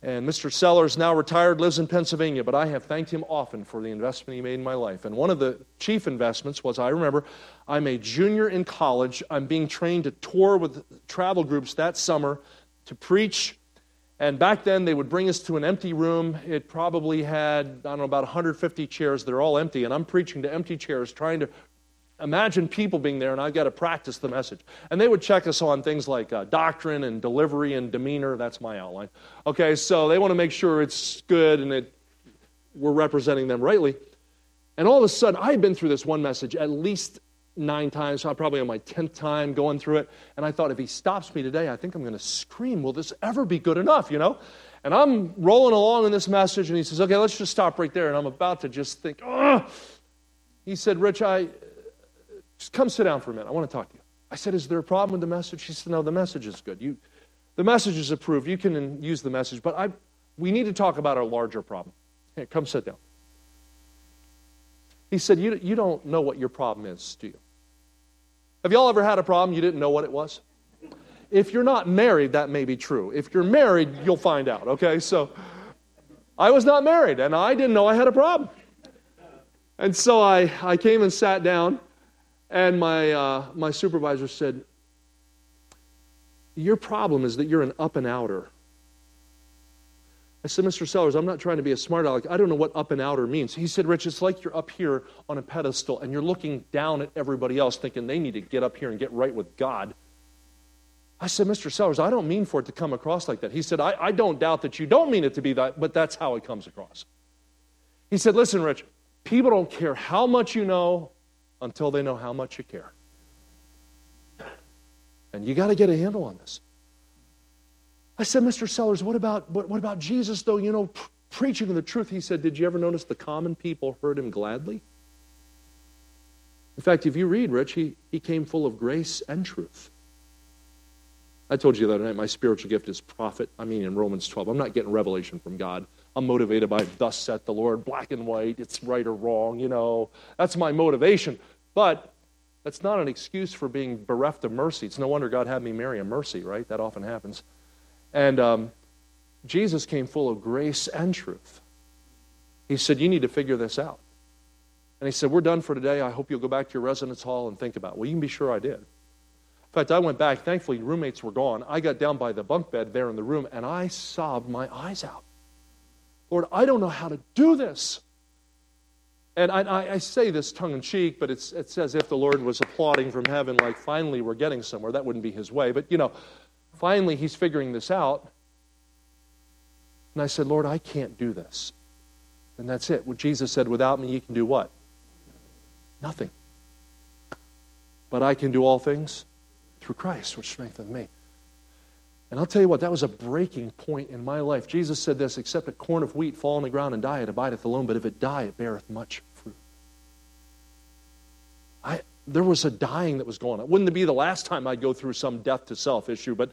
And Mr. Sellers, now retired, lives in Pennsylvania, but I have thanked him often for the investment he made in my life. And one of the chief investments was I remember I'm a junior in college. I'm being trained to tour with travel groups that summer to preach And back then, they would bring us to an empty room. It probably had, I don't know, about 150 chairs. They're all empty. And I'm preaching to empty chairs, trying to imagine people being there, and I've got to practice the message. And they would check us on things like uh, doctrine and delivery and demeanor. That's my outline. Okay, so they want to make sure it's good and that we're representing them rightly. And all of a sudden, I had been through this one message at least nine times, so I'm probably on my 10th time going through it. And I thought, if he stops me today, I think I'm going to scream, Will this ever be good enough, you know? And I'm rolling along in this message, and he says, Okay, let's just stop right there. And I'm about to just think, Ugh. He said, Rich, I just come sit down for a minute. I want to talk to you. I said, Is there a problem with the message? He said, No, the message is good. You, the message is approved. You can use the message, but I, we need to talk about our larger problem. Hey, come sit down. He said, you, you don't know what your problem is, do you? Have y'all ever had a problem you didn't know what it was? If you're not married, that may be true. If you're married, you'll find out, okay? So I was not married, and I didn't know I had a problem. And so I, I came and sat down, and my, uh, my supervisor said, Your problem is that you're an up and outer. I said, Mr. Sellers, I'm not trying to be a smart aleck. I don't know what up and outer means. He said, Rich, it's like you're up here on a pedestal and you're looking down at everybody else thinking they need to get up here and get right with God. I said, Mr. Sellers, I don't mean for it to come across like that. He said, I, I don't doubt that you don't mean it to be that, but that's how it comes across. He said, Listen, Rich, people don't care how much you know until they know how much you care. And you got to get a handle on this. I said, Mr. Sellers, what about, what, what about Jesus, though, you know, pr- preaching the truth? He said, Did you ever notice the common people heard him gladly? In fact, if you read Rich, he, he came full of grace and truth. I told you the other night my spiritual gift is prophet. I mean, in Romans 12, I'm not getting revelation from God. I'm motivated by thus saith the Lord, black and white, it's right or wrong, you know. That's my motivation. But that's not an excuse for being bereft of mercy. It's no wonder God had me marry a mercy, right? That often happens. And um, Jesus came full of grace and truth. He said, You need to figure this out. And he said, We're done for today. I hope you'll go back to your residence hall and think about it. Well, you can be sure I did. In fact, I went back. Thankfully, roommates were gone. I got down by the bunk bed there in the room and I sobbed my eyes out. Lord, I don't know how to do this. And I, I say this tongue in cheek, but it's, it's as if the Lord was applauding from heaven, like, finally, we're getting somewhere. That wouldn't be his way. But, you know, finally he's figuring this out. And I said, Lord, I can't do this. And that's it. What Jesus said, without me, you can do what? Nothing. But I can do all things through Christ, which strengtheneth me. And I'll tell you what, that was a breaking point in my life. Jesus said this except a corn of wheat fall on the ground and die, it abideth alone, but if it die, it beareth much fruit. I, there was a dying that was going on. Wouldn't it be the last time I'd go through some death to self issue, but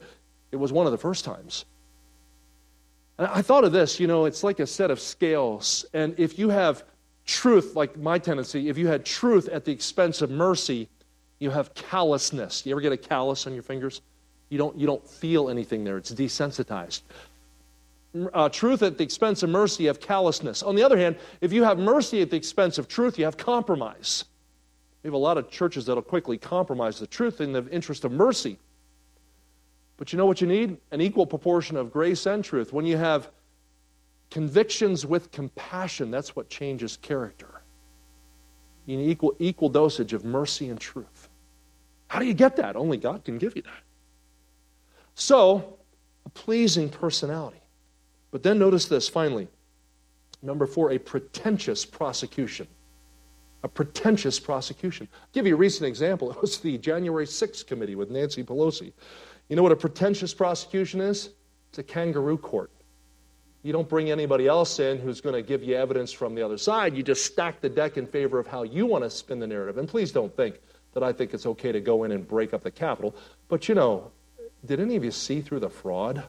it was one of the first times. And I thought of this, you know, it's like a set of scales. And if you have truth, like my tendency, if you had truth at the expense of mercy, you have callousness. You ever get a callus on your fingers? You don't, you don't feel anything there, it's desensitized. Uh, truth at the expense of mercy, you have callousness. On the other hand, if you have mercy at the expense of truth, you have compromise. We have a lot of churches that'll quickly compromise the truth in the interest of mercy. But you know what you need? An equal proportion of grace and truth. When you have convictions with compassion, that's what changes character. You need equal, equal dosage of mercy and truth. How do you get that? Only God can give you that. So, a pleasing personality. But then notice this finally. Number four, a pretentious prosecution a pretentious prosecution. I'll give you a recent example. [LAUGHS] It was the January 6th committee with Nancy Pelosi. You know what a pretentious prosecution is? It's a kangaroo court. You don't bring anybody else in who's going to give you evidence from the other side. You just stack the deck in favor of how you want to spin the narrative. And please don't think that I think it's okay to go in and break up the Capitol. But you know, did any of you see through the fraud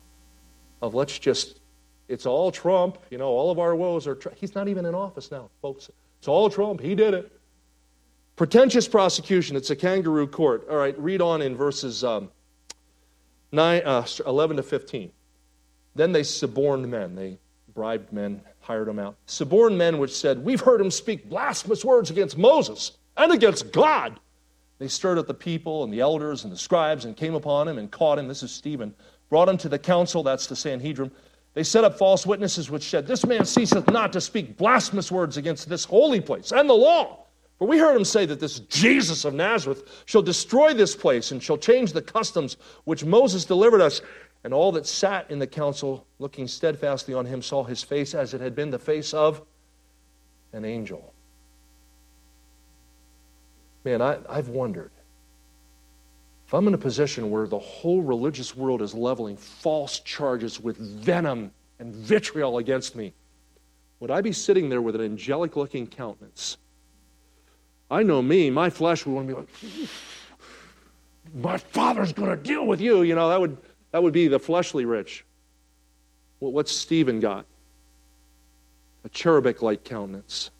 of let's just, it's all Trump, you know, all of our woes are, he's not even in office now, folks. It's all Trump. He did it. Pretentious prosecution. It's a kangaroo court. All right, read on in verses um, nine, uh, 11 to 15. Then they suborned men. They bribed men, hired them out. Suborned men which said, We've heard him speak blasphemous words against Moses and against God. They stirred up the people and the elders and the scribes and came upon him and caught him. This is Stephen. Brought him to the council, that's the Sanhedrin They set up false witnesses which said, This man ceaseth not to speak blasphemous words against this holy place and the law. For we heard him say that this Jesus of Nazareth shall destroy this place and shall change the customs which Moses delivered us. And all that sat in the council, looking steadfastly on him, saw his face as it had been the face of an angel. Man, I, I've wondered if I'm in a position where the whole religious world is leveling false charges with venom and vitriol against me, would I be sitting there with an angelic looking countenance? I know me, my flesh would want to be like, my father's going to deal with you. You know, that would, that would be the fleshly rich. Well, what's Stephen got? A cherubic like countenance.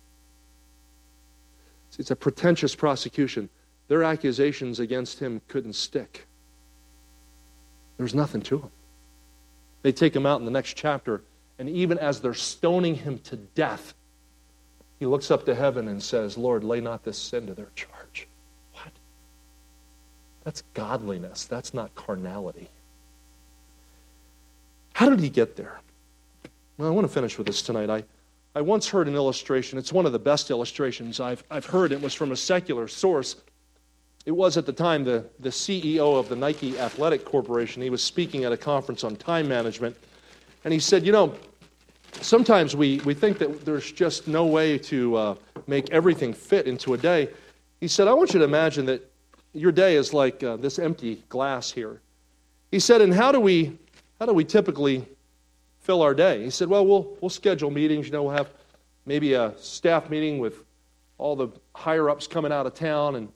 It's a pretentious prosecution. Their accusations against him couldn't stick. There's nothing to him. They take him out in the next chapter, and even as they're stoning him to death, he looks up to heaven and says, Lord, lay not this sin to their charge. What? That's godliness. That's not carnality. How did he get there? Well, I want to finish with this tonight. I, I once heard an illustration. It's one of the best illustrations I've, I've heard. It was from a secular source. It was at the time the, the CEO of the Nike Athletic Corporation. He was speaking at a conference on time management. And he said, You know, sometimes we, we think that there's just no way to uh, make everything fit into a day. He said, I want you to imagine that your day is like uh, this empty glass here. He said, And how do we, how do we typically fill our day? He said, Well, we'll, we'll schedule meetings. You know, we'll have maybe a staff meeting with all the higher ups coming out of town and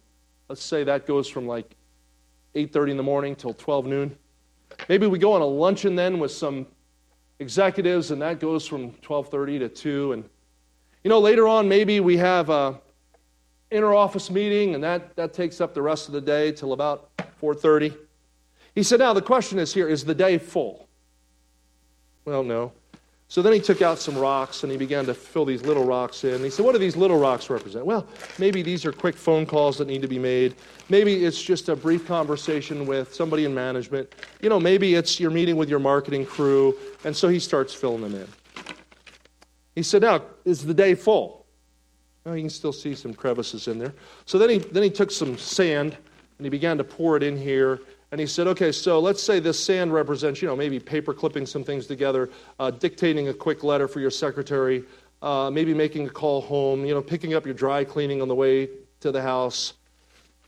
Let's say that goes from like 8:30 in the morning till 12 noon. Maybe we go on a luncheon then with some executives, and that goes from 12:30 to 2. And you know, later on, maybe we have a inner office meeting, and that, that takes up the rest of the day till about 4:30. He said, now the question is here, is the day full? Well, no. So then he took out some rocks and he began to fill these little rocks in. He said, What do these little rocks represent? Well, maybe these are quick phone calls that need to be made. Maybe it's just a brief conversation with somebody in management. You know, maybe it's your meeting with your marketing crew. And so he starts filling them in. He said, Now, is the day full? Well, you can still see some crevices in there. So then he, then he took some sand and he began to pour it in here and he said, okay, so let's say this sand represents, you know, maybe paper clipping some things together, uh, dictating a quick letter for your secretary, uh, maybe making a call home, you know, picking up your dry cleaning on the way to the house.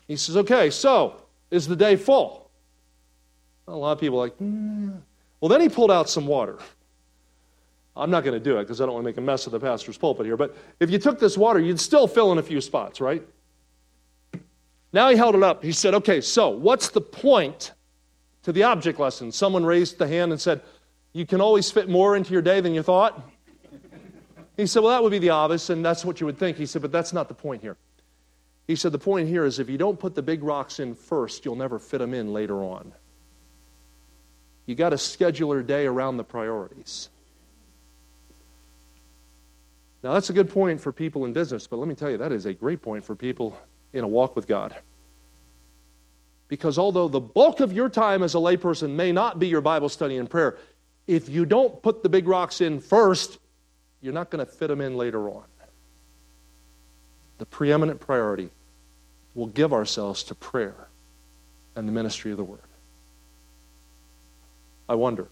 He says, okay, so is the day full? A lot of people like, mm. well, then he pulled out some water. I'm not going to do it because I don't want to make a mess of the pastor's pulpit here. But if you took this water, you'd still fill in a few spots, right? Now he held it up. He said, Okay, so what's the point to the object lesson? Someone raised the hand and said, You can always fit more into your day than you thought. He said, Well, that would be the obvious, and that's what you would think. He said, But that's not the point here. He said, The point here is if you don't put the big rocks in first, you'll never fit them in later on. You got to schedule your day around the priorities. Now, that's a good point for people in business, but let me tell you, that is a great point for people in a walk with God. Because although the bulk of your time as a layperson may not be your Bible study and prayer, if you don't put the big rocks in first, you're not going to fit them in later on. The preeminent priority will give ourselves to prayer and the ministry of the Word. I wonder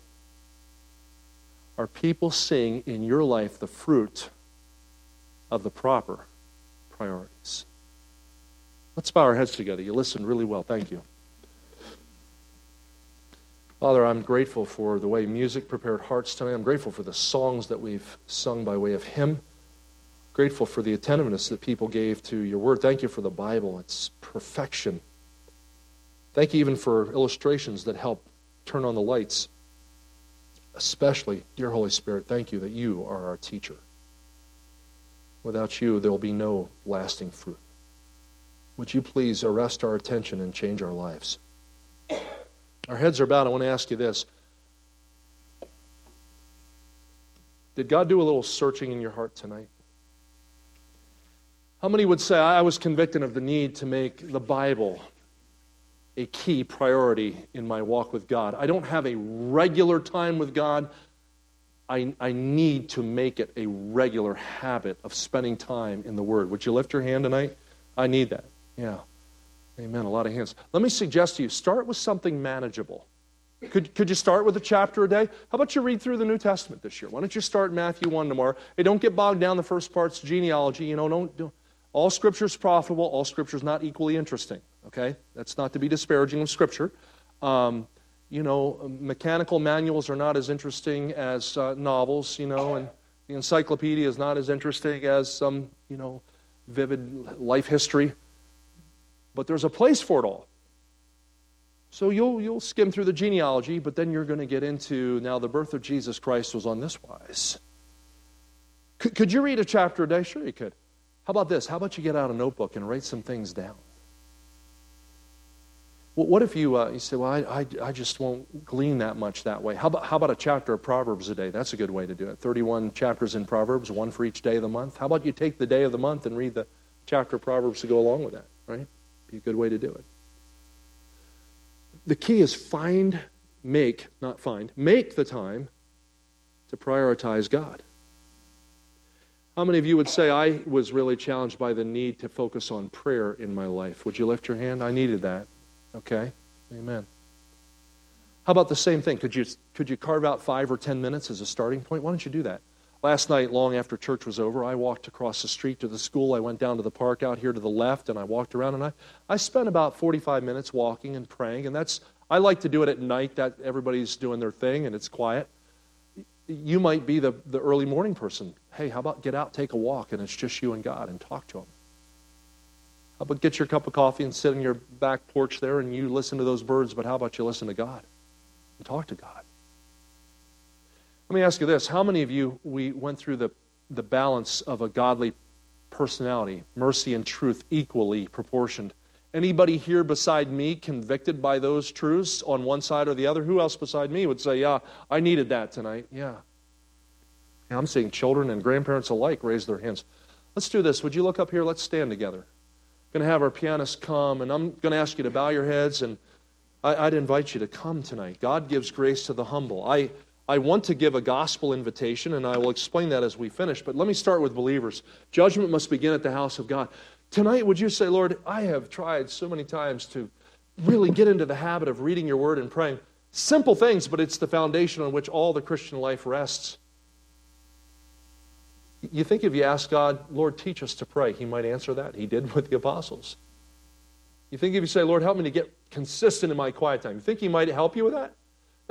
are people seeing in your life the fruit of the proper priorities? Let's bow our heads together. You listened really well. Thank you. Father, I'm grateful for the way music prepared hearts tonight. I'm grateful for the songs that we've sung by way of hymn. Grateful for the attentiveness that people gave to your word. Thank you for the Bible, its perfection. Thank you even for illustrations that help turn on the lights. Especially, dear Holy Spirit, thank you that you are our teacher. Without you, there will be no lasting fruit. Would you please arrest our attention and change our lives? Our heads are bowed. I want to ask you this. Did God do a little searching in your heart tonight? How many would say, I was convicted of the need to make the Bible a key priority in my walk with God? I don't have a regular time with God, I, I need to make it a regular habit of spending time in the Word. Would you lift your hand tonight? I need that. Yeah. Amen. A lot of hands. Let me suggest to you start with something manageable. Could, could you start with a chapter a day? How about you read through the New Testament this year? Why don't you start Matthew 1 tomorrow? Hey, don't get bogged down the first part's genealogy. You know, don't, don't all scripture is profitable, all scripture is not equally interesting. Okay? That's not to be disparaging of scripture. Um, you know, mechanical manuals are not as interesting as uh, novels, you know, and the encyclopedia is not as interesting as some, you know, vivid life history. But there's a place for it all. So you'll, you'll skim through the genealogy, but then you're going to get into now the birth of Jesus Christ was on this wise. Could, could you read a chapter a day? Sure, you could. How about this? How about you get out a notebook and write some things down? Well, what if you, uh, you say, well, I, I, I, just won't glean that much that way? How about, how about a chapter of Proverbs a day? That's a good way to do it. 31 chapters in Proverbs, one for each day of the month. How about you take the day of the month and read the chapter of Proverbs to go along with that, right? Be a good way to do it. The key is find, make, not find, make the time to prioritize God. How many of you would say, I was really challenged by the need to focus on prayer in my life? Would you lift your hand? I needed that. Okay? Amen. How about the same thing? Could you, could you carve out five or ten minutes as a starting point? Why don't you do that? Last night, long after church was over, I walked across the street to the school. I went down to the park out here to the left, and I walked around, and I, I spent about 45 minutes walking and praying. And that's, I like to do it at night, that everybody's doing their thing, and it's quiet. You might be the, the early morning person. Hey, how about get out, take a walk, and it's just you and God, and talk to Him. How about get your cup of coffee and sit on your back porch there and you listen to those birds, but how about you listen to God and talk to God? Let me ask you this. How many of you, we went through the, the balance of a godly personality, mercy and truth equally proportioned? Anybody here beside me convicted by those truths on one side or the other? Who else beside me would say, Yeah, I needed that tonight? Yeah. I'm seeing children and grandparents alike raise their hands. Let's do this. Would you look up here? Let's stand together going to have our pianist come, and I'm going to ask you to bow your heads, and I, would invite you to come tonight. God gives grace to the humble. I, I want to give a gospel invitation, and I will explain that as we finish, but let me start with believers. Judgment must begin at the house of God. Tonight, would you say, Lord, I have tried so many times to really get into the habit of reading your word and praying. Simple things, but it's the foundation on which all the Christian life rests. You think if you ask God, Lord, teach us to pray, He might answer that. He did with the apostles. You think if you say, Lord, help me to get consistent in my quiet time, you think He might help you with that?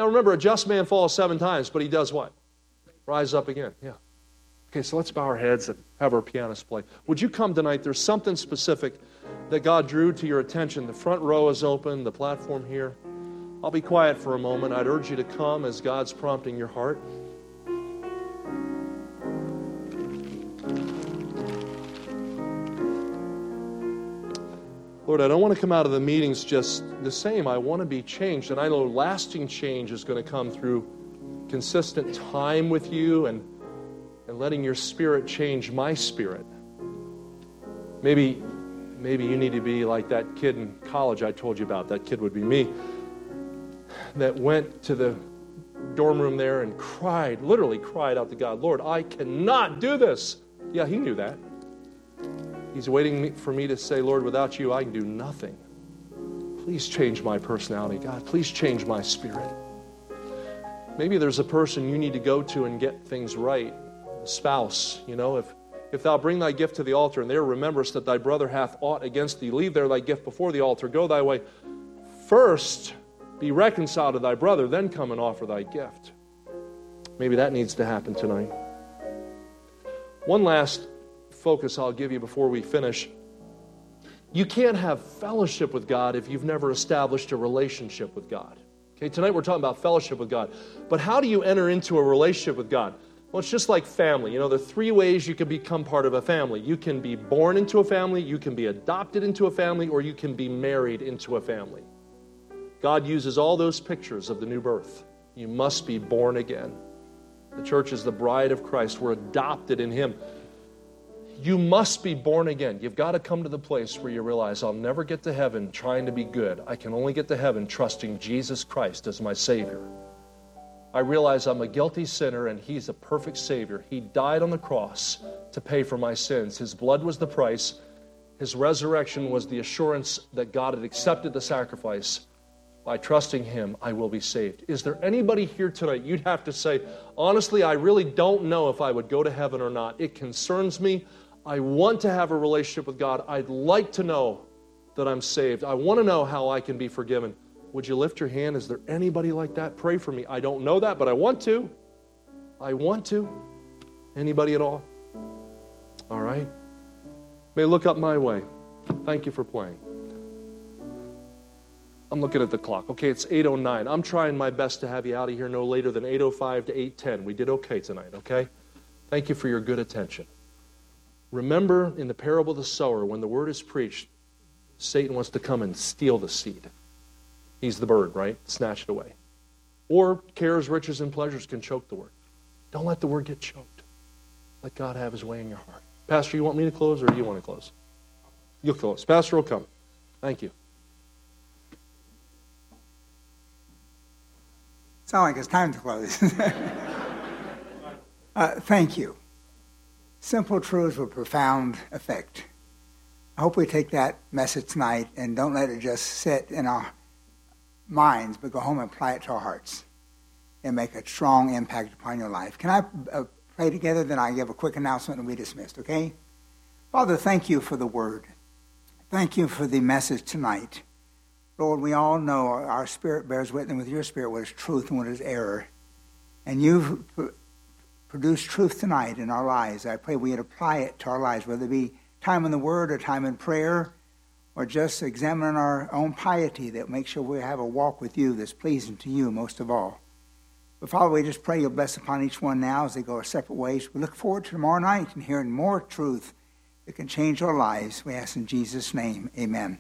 Now remember, a just man falls seven times, but he does what? Rise up again. Yeah. Okay, so let's bow our heads and have our pianist play. Would you come tonight? There's something specific that God drew to your attention. The front row is open, the platform here. I'll be quiet for a moment. I'd urge you to come as God's prompting your heart. Lord, I don't want to come out of the meetings just the same. I want to be changed. And I know lasting change is going to come through consistent time with you and, and letting your spirit change my spirit. Maybe, maybe you need to be like that kid in college I told you about. That kid would be me. That went to the dorm room there and cried, literally cried out to God, Lord, I cannot do this. Yeah, he knew that. He's waiting for me to say, Lord, without you, I can do nothing. Please change my personality, God. Please change my spirit. Maybe there's a person you need to go to and get things right. A spouse, you know, if if thou bring thy gift to the altar, and there rememberest that thy brother hath aught against thee, leave there thy gift before the altar, go thy way. First be reconciled to thy brother, then come and offer thy gift. Maybe that needs to happen tonight. One last focus I'll give you before we finish. You can't have fellowship with God if you've never established a relationship with God. Okay, tonight we're talking about fellowship with God. But how do you enter into a relationship with God? Well, it's just like family. You know, there are three ways you can become part of a family. You can be born into a family, you can be adopted into a family, or you can be married into a family. God uses all those pictures of the new birth. You must be born again. The church is the bride of Christ. We're adopted in Him. You must be born again. You've got to come to the place where you realize I'll never get to heaven trying to be good. I can only get to heaven trusting Jesus Christ as my Savior. I realize I'm a guilty sinner and He's a perfect Savior. He died on the cross to pay for my sins. His blood was the price, His resurrection was the assurance that God had accepted the sacrifice. By trusting Him, I will be saved. Is there anybody here tonight you'd have to say, honestly, I really don't know if I would go to heaven or not? It concerns me. I want to have a relationship with God. I'd like to know that I'm saved. I want to know how I can be forgiven. Would you lift your hand? Is there anybody like that? Pray for me. I don't know that, but I want to. I want to. Anybody at all? All right. May look up my way. Thank you for playing. I'm looking at the clock. Okay, it's 8:09. I'm trying my best to have you out of here no later than 8:05 to 8:10. We did okay tonight, okay? Thank you for your good attention. Remember in the parable of the sower when the word is preached, Satan wants to come and steal the seed. He's the bird, right? Snatch it away. Or cares, riches, and pleasures can choke the word. Don't let the word get choked. Let God have his way in your heart. Pastor, you want me to close or do you want to close? You'll close. Pastor will come. Thank you. Sound like it's time to close. [LAUGHS] uh, thank you. Simple truths with profound effect. I hope we take that message tonight and don't let it just sit in our minds, but go home and apply it to our hearts and make a strong impact upon your life. Can I uh, pray together? Then I give a quick announcement and we dismissed, okay? Father, thank you for the word. Thank you for the message tonight. Lord, we all know our spirit bears witness with your spirit what is truth and what is error. And you've produced truth tonight in our lives. I pray we'd apply it to our lives, whether it be time in the Word or time in prayer, or just examining our own piety that makes sure we have a walk with you that's pleasing to you most of all. But Father, we just pray your bless upon each one now as they go our separate ways. We look forward to tomorrow night and hearing more truth that can change our lives. We ask in Jesus' name, amen.